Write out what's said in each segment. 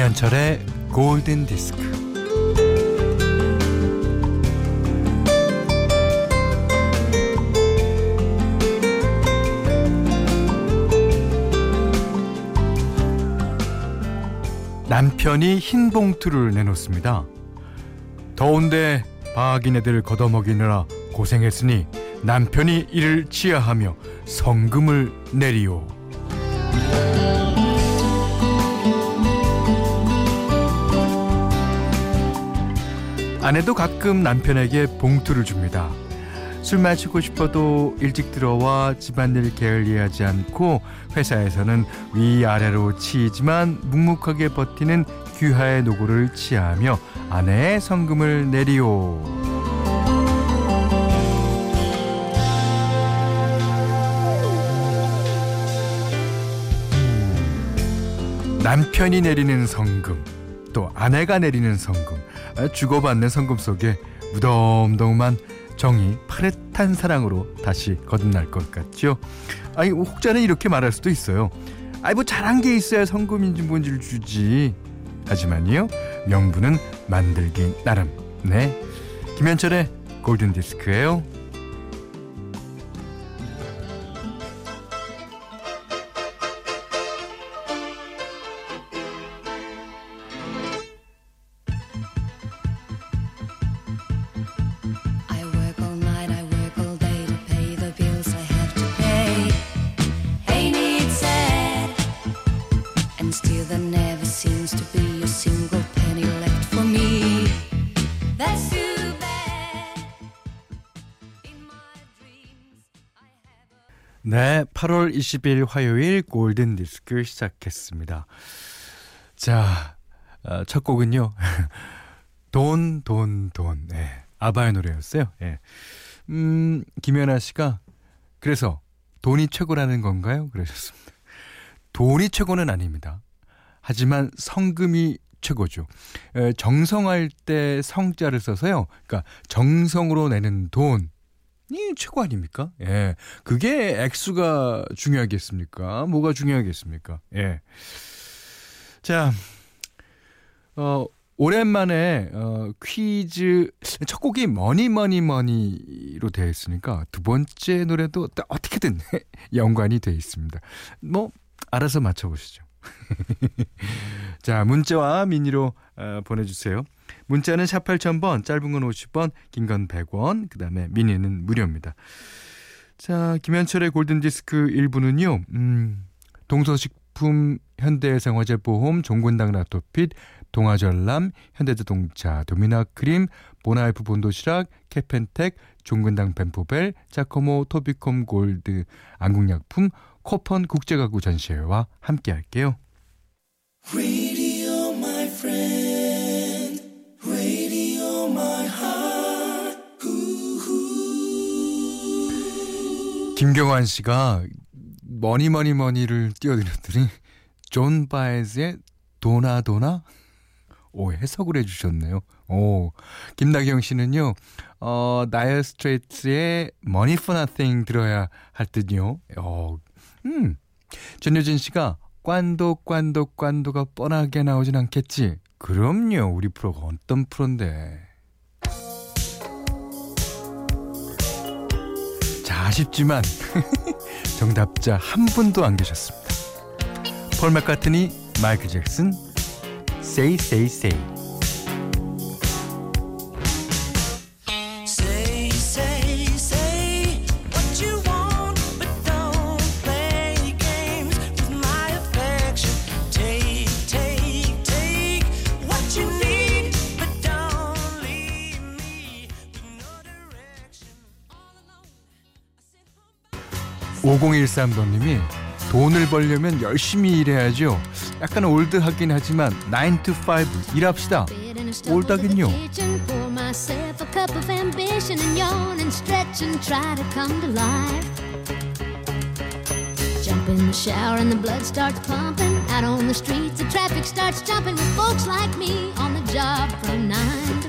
김현철의 골든 디스크. 남편이 흰 봉투를 내놓습니다. 더운데 박인애들 걷어먹이느라 고생했으니 남편이 이를 치하하며 성금을 내리오. 아내도 가끔 남편에게 봉투를 줍니다. 술 마시고 싶어도 일찍 들어와 집안일 게을리하지 않고 회사에서는 위아래로 치이지만 묵묵하게 버티는 귀하의 노고를 치하하며 아내의 성금을 내리오. 남편이 내리는 성금, 또 아내가 내리는 성금, 주고받는 성금 속에 무덤덤한 정이 파릇한 사랑으로 다시 거듭날 것 같죠. 아니 혹자는 이렇게 말할 수도 있어요. 아이 뭐 잘한 게 있어야 성금인지 뭔지를 주지. 하지만요 명분은 만들기 나름. 네 김현철의 골든 디스크예요. 네, 8월 20일 화요일 골든 디스크 시작했습니다. 자, 어, 첫 곡은요. 돈, 돈, 돈. 네, 아바의 노래였어요. 예. 음, 김연아 씨가 그래서 돈이 최고라는 건가요? 그러셨습니다. 돈이 최고는 아닙니다. 하지만 성금이 최고죠. 에, 정성할 때 성자를 써서요. 그러니까 정성으로 내는 돈. 이 최고 아닙니까? 예. 그게 액수가 중요하겠습니까? 뭐가 중요하겠습니까? 예. 자, 어, 오랜만에 어, 퀴즈 첫 곡이 Money Money Money로 되어 있으니까 두 번째 노래도 또 어떻게든 연관이 되어 있습니다. 뭐 알아서 맞춰보시죠. 자, 문자와 미니로 어, 보내주세요. 문자는 샵 8000번, 짧은 건 50원, 긴 건 100원, 그 다음에 미니는 무료입니다. 자, 김현철의 골든디스크 1부는요, 음, 동서식품, 현대생활재보험, 종근당 라토핏, 동아전람, 현대자동차, 도미나크림, 보나이프 본도시락, 캐펜텍, 종근당 벤포벨, 자코모 토비콤 골드, 안국약품, 코펀 국제가구 전시회와 함께 할게요. 김경환 씨가 Money Money Money를 띄워드렸더니 존 바에즈의 Donna Donna 오 해석을 해주셨네요. 오 김나경 씨는요 어 나이어 스트레이트의 머니 for 들어야 할 듯요. 어, 음 전효진 씨가 Quando Quando Quando가 뻔하게 나오진 않겠지. 그럼요 우리 프로가 어떤 프로인데. 아쉽지만 정답자 한 분도 안 계셨습니다. 폴 맥카트니, 마이클 잭슨, Say Say. Say, 5013번님이 돈을 벌려면 열심히 일해야죠. 약간 올드하긴 하지만 9 to 5 일합시다. nine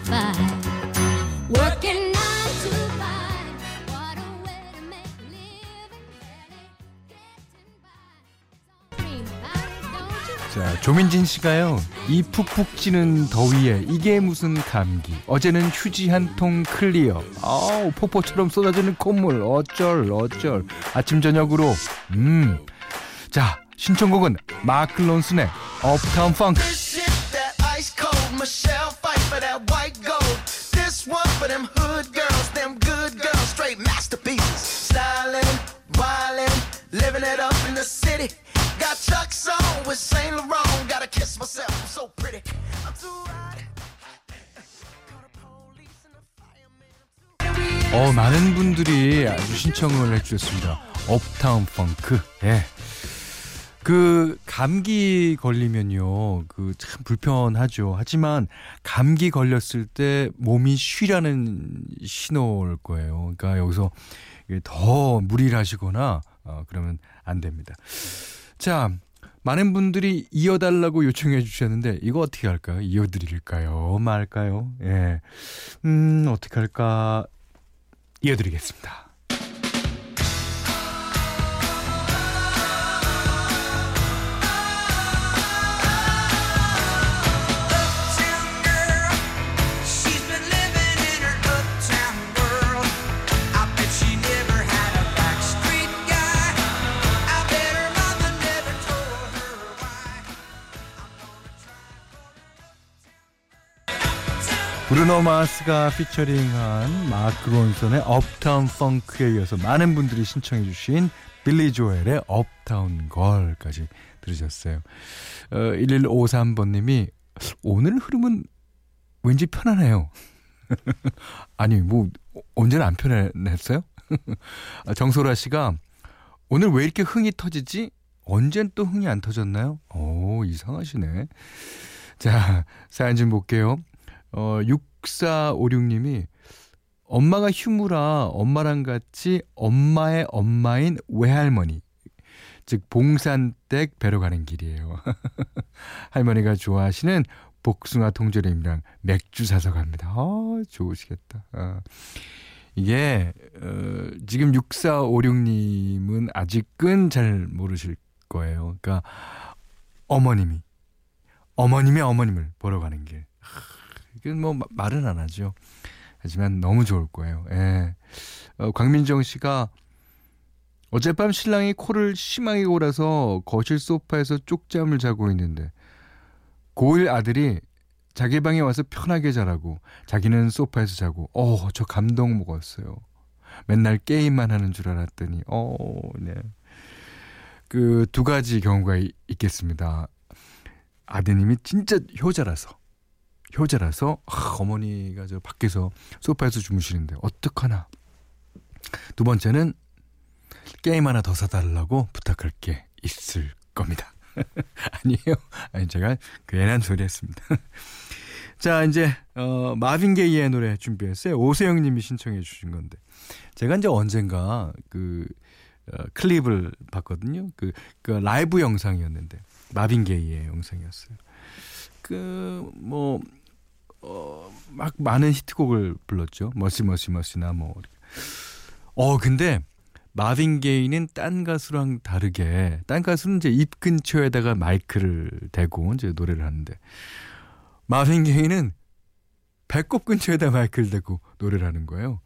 조민진 씨가요. 이 푹푹 찌는 더위에 이게 무슨 감기. 어제는 휴지 한 통 clear. 아우, 폭포처럼 쏟아지는 콧물. 어쩔, 어쩔. 아침 저녁으로. 음. 자, 신청곡은 마크 론슨의 Uptown Funk. 어, 많은 분들이 아주 신청을 해주셨습니다. 업타운 펑크. 예. 그 감기 걸리면요, 그 참 불편하죠. 하지만 감기 걸렸을 때 몸이 쉬라는 신호일 거예요. 그러니까 여기서 더 무리를 하시거나 어, 그러면 안 됩니다. 자, 많은 분들이 이어달라고 요청해 주셨는데 이거 어떻게 할까요? 이어드릴까요? 말까요? 예, 음 어떻게 할까? 이어드리겠습니다. 브루노 마스가 피처링한 마크 론선의 업타운 펑크에 이어서 많은 분들이 신청해 주신 빌리 조엘의 업타운 걸까지 들으셨어요. 어, 1153번님이 오늘 흐름은 왠지 편하네요. 아니 뭐 언제나 안 편했어요? 아, 정소라 씨가 오늘 왜 이렇게 흥이 터지지? 언젠 또 흥이 안 터졌나요? 오 이상하시네. 자 사연 좀 볼게요. 어, 6456님이 엄마가 휴무라 엄마랑 같이 엄마의 엄마인 외할머니 즉 봉산댁 뵈러 가는 길이에요. 할머니가 좋아하시는 복숭아 통조림이랑 맥주 사서 갑니다. 아 좋으시겠다. 아. 이게 어, 지금 6456님은 아직은 잘 모르실 거예요. 그러니까 어머님이 어머님의 어머님을 보러 가는 길. 이건 뭐 마- 말은 안 하죠. 하지만 너무 좋을 거예요. 예. 어, 광민정 씨가 어젯밤 신랑이 코를 심하게 골아서 거실 소파에서 쪽잠을 자고 있는데 고1 아들이 자기 방에 와서 편하게 자라고 자기는 소파에서 자고 어, 저 감동 먹었어요. 맨날 게임만 하는 줄 알았더니 어, 네. 그 두 가지 경우가 이- 있겠습니다. 아드님이 진짜 효자라서 효자라서 아, 어머니가 저 밖에서 소파에서 주무시는데 어떡하나. 두 번째는 게임 하나 더 사달라고 부탁할 게 있을 겁니다. 아니에요. 아니 제가 괜한 소리 했습니다. 자 이제 어, 마빈 게이의 노래 준비했어요. 오세영님이 신청해 주신 건데 제가 이제 언젠가 그 어, 클립을 봤거든요. 그, 그 라이브 영상이었는데 마빈 게이의 영상이었어요. 그 뭐 어, 막 많은 히트곡을 불렀죠. 머시 머시 머시나 뭐. 어 근데 마빈 게이는 딴 가수랑 다르게 딴 가수는 이제 입 근처에다가 마이크를 대고 이제 노래를 하는데 마빈 게이는 배꼽 근처에다 마이크를 대고 노래를 하는 거예요.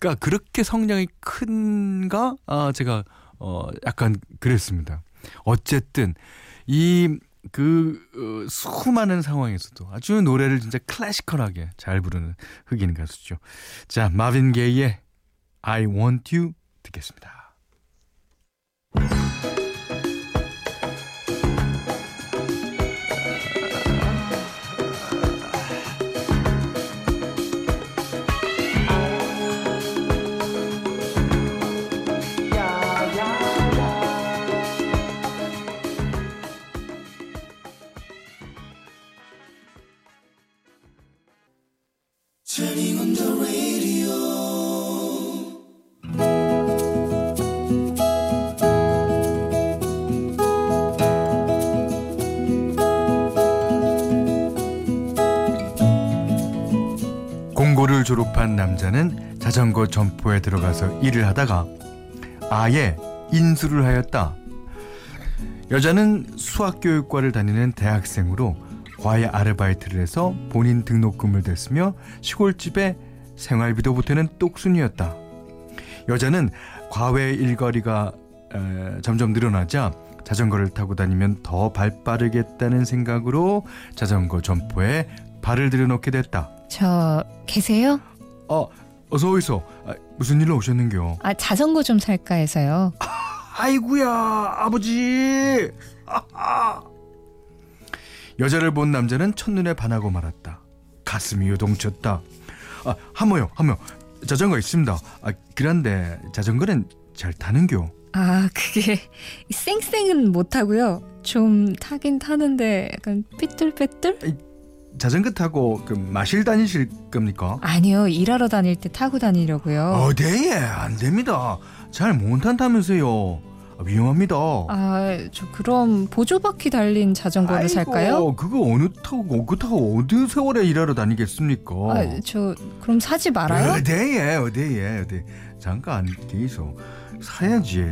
그러니까 그렇게 성량이 큰가? 아 제가 어 약간 그랬습니다. 어쨌든 이 그 어, 수많은 상황에서도 아주 노래를 진짜 클래시컬하게 잘 부르는 흑인 가수죠. 자, 마빈 게이의 I Want You 듣겠습니다. 졸업한 남자는 자전거 점포에 들어가서 일을 하다가 아예 인수를 하였다. 여자는 수학교육과를 다니는 대학생으로 과외 아르바이트를 해서 본인 등록금을 댔으며 시골집에 생활비도 보태는 똑순이었다. 여자는 과외 일거리가 에, 점점 늘어나자 자전거를 타고 다니면 더 발 빠르겠다는 생각으로 자전거 점포에 발을 들여놓게 됐다. 저 계세요? 어, 어서 오이소. 아, 무슨 일로 오셨는겨? 아 자전거 좀 살까 해서요. 아이구야, 아버지. 아 아. 여자를 본 남자는 첫눈에 반하고 말았다. 가슴이 요동쳤다. 아, 하모요, 하모. 자전거 있습니다. 아, 그런데 자전거는 잘 타는겨. 아 그게 쌩쌩은 못 타고요. 좀 타긴 타는데 약간 삐뚤빼뚤? 자전거 타고 그 마실 다니실 겁니까? 아니요 일하러 다닐 때 타고 다니려고요. 어대에 안 됩니다. 잘 못 탄다면서요. 아, 위험합니다. 아 저 그럼 보조바퀴 달린 자전거를 아이고, 살까요? 그거 어느 타고 그 타고 어느 세월에 일하러 다니겠습니까? 아 저 그럼 사지 말아요? 어디에 어디에 어디 잠깐 계속 사야지.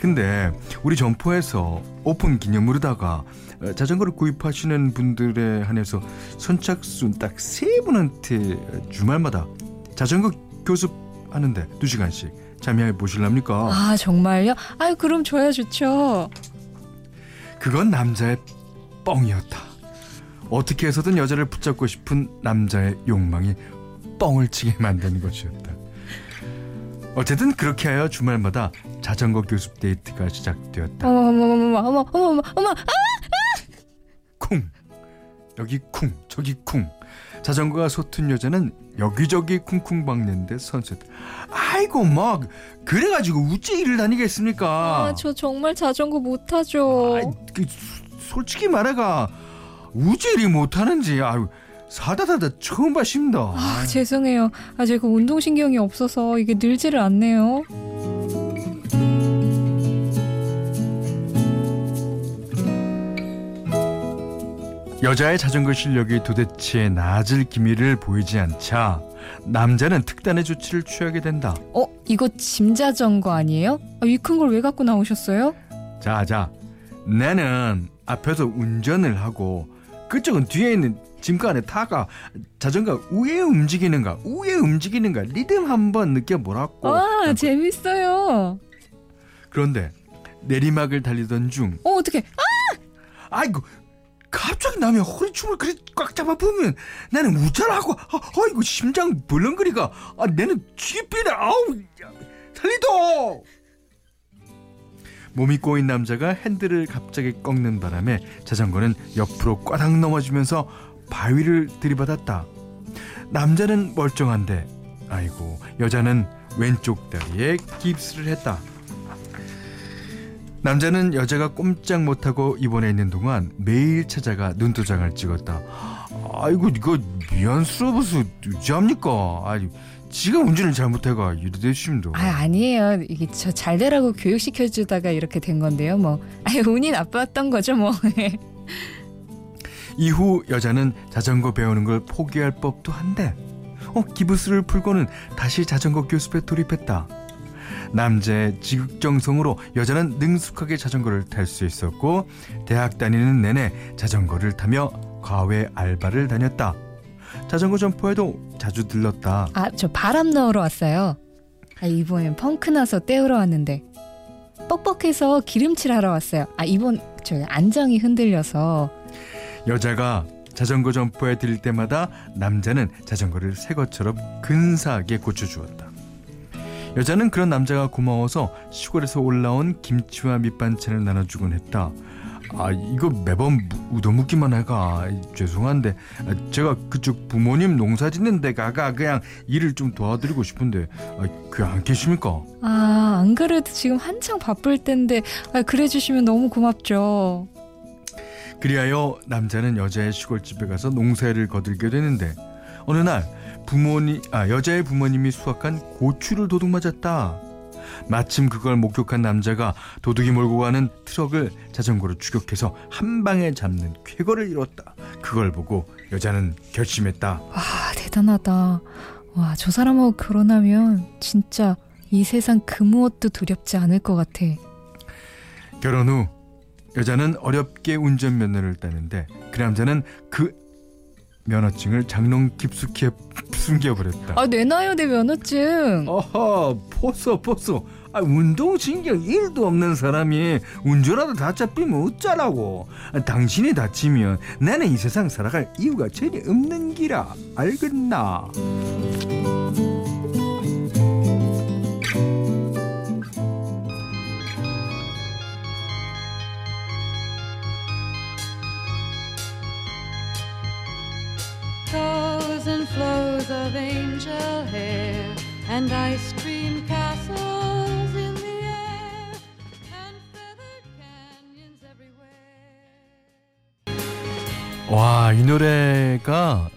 근데 우리 점포에서 오픈 기념으로다가 어, 자전거를 구입하시는 분들에 한해서 선착순 딱 세 분한테 주말마다 자전거 교습하는데 두 시간씩 참여해 보실랍니까? 아 정말요? 아 그럼 줘야 좋죠. 그건 남자의 뻥이었다. 어떻게 해서든 여자를 붙잡고 싶은 남자의 욕망이 뻥을 치게 만드는 것이었다. 어쨌든 그렇게 하여 주말마다 자전거 교습 데이트가 시작되었다. 어머 어머 어머 어머 어머 어머 어머 쿵 여기 쿵 저기 쿵 자전거가 솟은 여자는 여기저기 쿵쿵 박는데 선셋 아이고 막 그래가지고 우째 일을 다니겠습니까? 아저 정말 자전거 못 타죠. 아이, 그, 소- 솔직히 말해가 우째 일이 못하는지 아유 사다 사다 처음 봤습니다. 아 죄송해요. 아 제가 운동신경이 없어서 이게 늘지를 않네요. 여자의 자전거 실력이 도대체 나아질 기미를 보이지 않자 남자는 특단의 조치를 취하게 된다. 어 이거 짐 자전거 아니에요? 아, 이큰 걸 왜 갖고 나오셨어요? 자, 자, 나는 앞에서 운전을 하고 그쪽은 뒤에 있는 짐가 안에 타가 자전거 위에 움직이는가, 위에 움직이는가 리듬 한번 느껴보라고. 아 재밌어요. 그런데 내리막을 달리던 중, 어 어떻게? 아이고. 갑자기 남의 허리춤을 그리 꽉 잡아보면 나는 우짤하고 아, 아이고 심장 벌렁거리가 아 내는 쥐삐다 아우 야, 살리도 몸이 꼬인 남자가 핸들을 갑자기 꺾는 바람에 자전거는 옆으로 꽈당 넘어지면서 바위를 들이받았다 남자는 멀쩡한데 아이고 여자는 왼쪽 다리에 깁스를 했다 남자는 여자가 꼼짝 못하고 입원해 있는 동안 매일 찾아가 눈도장을 찍었다. 아이고 이거 미안스러워서 어찌합니까? 아니 지가 운전을 잘못해가 이래 되십니다. 아 아니에요. 이게 저 잘 되라고 교육시켜 주다가 이렇게 된 건데요. 뭐 아, 운이 나빴던 거죠 뭐. 이후 여자는 자전거 배우는 걸 포기할 법도 한데 어 기부스를 풀고는 다시 자전거 교습에 돌입했다. 남자의 지극정성으로 여자는 능숙하게 자전거를 탈 수 있었고 대학 다니는 내내 자전거를 타며 과외 알바를 다녔다. 자전거 점포에도 자주 들렀다. 아 저 바람 넣으러 왔어요. 아 이번엔 펑크 나서 떼우러 왔는데 뻑뻑해서 기름칠 하러 왔어요. 아 이번 저 안정이 흔들려서 여자가 자전거 점포에 들릴 때마다 남자는 자전거를 새 것처럼 근사하게 고쳐주었다. 여자는 그런 남자가 고마워서 시골에서 올라온 김치와 밑반찬을 나눠주곤 했다. 아 이거 매번 무- ud어묻기만 해가 죄송한데 아, 제가 그쪽 부모님 농사 짓는 데 가가 그냥 일을 좀 도와드리고 싶은데 아, 그안 계십니까? 아 안 그래도 지금 한창 바쁠 텐데 아, 그래 주시면 너무 고맙죠. 그리하여 남자는 여자의 시골집에 가서 농사일을 거들게 되는데 어느 날 부모님 아 여자의 부모님이 수확한 고추를 도둑 맞았다. 마침 그걸 목격한 남자가 도둑이 몰고 가는 트럭을 자전거로 추격해서 한 방에 잡는 쾌거를 이뤘다. 그걸 보고 여자는 결심했다. 와 대단하다. 와 저 사람하고 결혼하면 진짜 이 세상 그 무엇도 두렵지 않을 것 같아. 결혼 후 여자는 어렵게 운전 면허를 따는데 그 남자는 그 면허증을 장롱 깊숙이 숨겨버렸다. 아 내놔요 내 면허증. 어허 포소 포소 아, 운동신경 1도 없는 사람이 운전하다 다잡히면 어쩌라고 아, 당신이 다치면 나는 이 세상 살아갈 이유가 전혀 없는 기라 알겠나 and ice cream castles in the air and feathered canyons everywhere. 와 이 노래가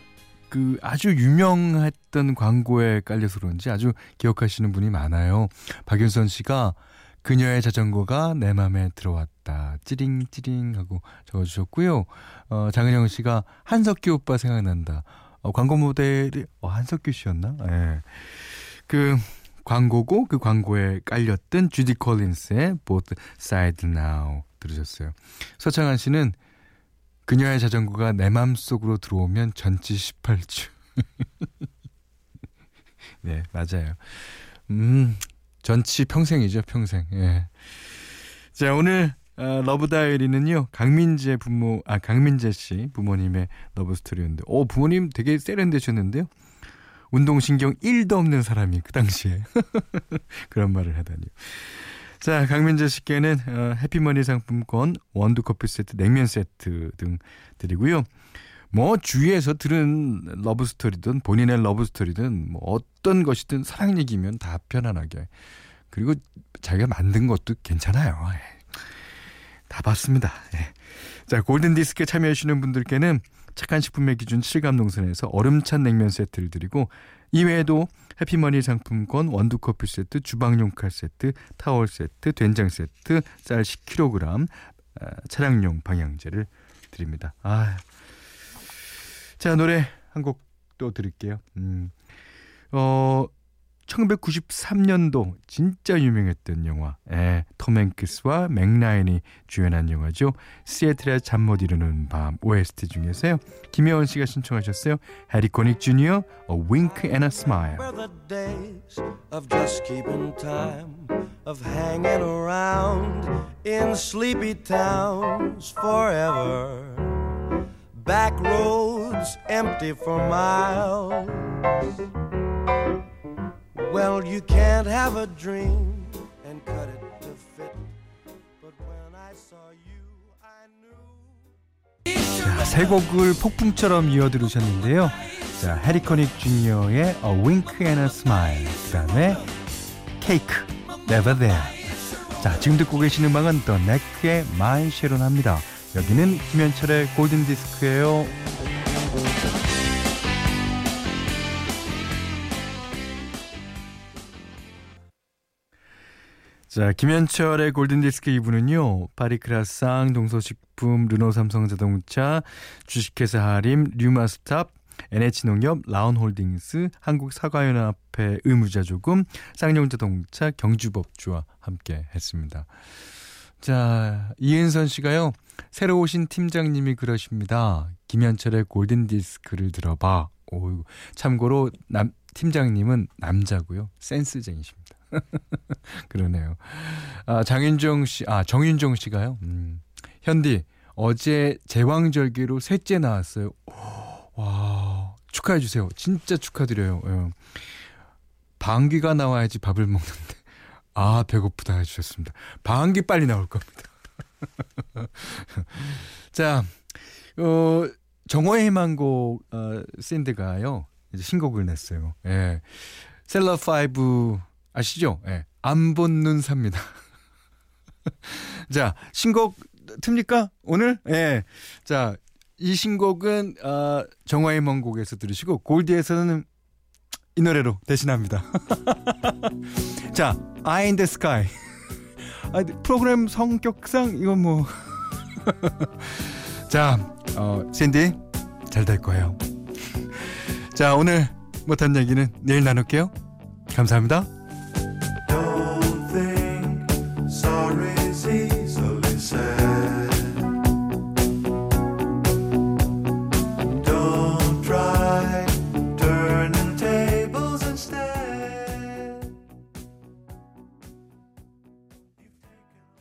그 아주 유명했던 광고에 깔려서 그런지 아주 기억하시는 분이 많아요. 박윤선 씨가 그녀의 자전거가 내 맘에 들어왔다. 찌링찌링 하고 적어주셨고요. 어, 장은영 씨가 한석규 오빠 생각난다. 어, 광고 모델이 어, 한석규 씨였나? 예. 그 광고고 그 광고에 깔렸던 주디 콜린스의 Both Side Now 들으셨어요 서창한 씨는 그녀의 자전거가 내 맘속으로 들어오면 전치 18주. 네, 맞아요. 음, 전치 평생이죠, 평생. 예. 자, 오늘 어, love diary는요. 강민재 부모 아 강민재 씨 부모님의 love story였는데 오, 부모님 되게 세련되셨는데요. 운동신경 1도 없는 사람이 그 당시에 그런 말을 하다니요. 자, 강민재 씨께는 어, 해피머니 상품권, 원두 커피 세트, 냉면 세트 등 드리고요. 뭐 주위에서 들은 love story든 본인의 love story든 뭐 어떤 것이든 사랑 얘기면 다 편안하게 그리고 자기가 만든 것도 괜찮아요. 예. 다 봤습니다. 예. 자, 골든 디스크에 참여하시는 분들께는 착한 식품의 기준 7감 농선에서 얼음찬 냉면 세트를 드리고 이외에도 해피머니 상품권, 원두 커피 세트, 주방용 칼 세트, 타월 세트, 된장 세트, 쌀 10kg, 아, 차량용 방향제를 드립니다. 아, 자 노래 한 곡 또 드릴게요. 음, 어, 1993년도 진짜 유명했던 영화, 예, 톰 행크스와 맥라인이 주연한 영화죠. 시애틀의 잠 못 이루는 밤 OST 중에서요. 김혜원 씨가 신청하셨어요. 해리 코닉 주니어, A Wink and a Smile. Back roads empty for miles. Well, you can't have a dream and cut it to fit. But when I saw you, I knew. 자, 세 곡을 폭풍처럼 이어 들으셨는데요. 자, 해리 코닉 주니어의 A Wink and a Smile, 그 다음에 케이크, Never There. 자, 지금 듣고 계시는 음악은 The Neck의 My Sharon합니다. 여기는 김현철의 골든 디스크예요. 자, 김현철의 골든디스크 2부는요, 파리크라상, 동서식품, 르노삼성자동차, 주식회사 하림, 류마스탑, NH농협, 라운홀딩스, 한국사과연합회 의무자조금, 쌍용자동차, 경주법주와 함께 했습니다. 자, 이은선 씨가요, 새로 오신 팀장님이 그러십니다. 김현철의 골든디스크를 들어봐. 오, 참고로 남, 팀장님은 남자고요. 센스쟁이십니다. 그러네요. 아, 장윤정 씨, 아, 정윤정 씨가요. 음, 현디, 어제 제왕절개로 셋째 나왔어요. 와, 축하해주세요. 진짜 축하드려요. 예. 방귀가 나와야지 밥을 먹는데. 아, 배고프다 해주셨습니다. 방귀 빨리 나올 겁니다. 자, 어, 정호의 희망곡, 어, 샌드가요. 이제 신곡을 냈어요. 예. 셀러 5 아시죠? 예. 안 본눈 삽니다. 자, 신곡 틉니까? 오늘? 예. 자, 이 신곡은 어, 정화의 먼 곡에서 들으시고 골디에서는 이 노래로 대신합니다. 자, Eye in the Sky. 아, 프로그램 성격상 이건 뭐 자, 어, 샌디 잘 될 거예요. 자, 오늘 못한 얘기는 내일 나눌게요. 감사합니다.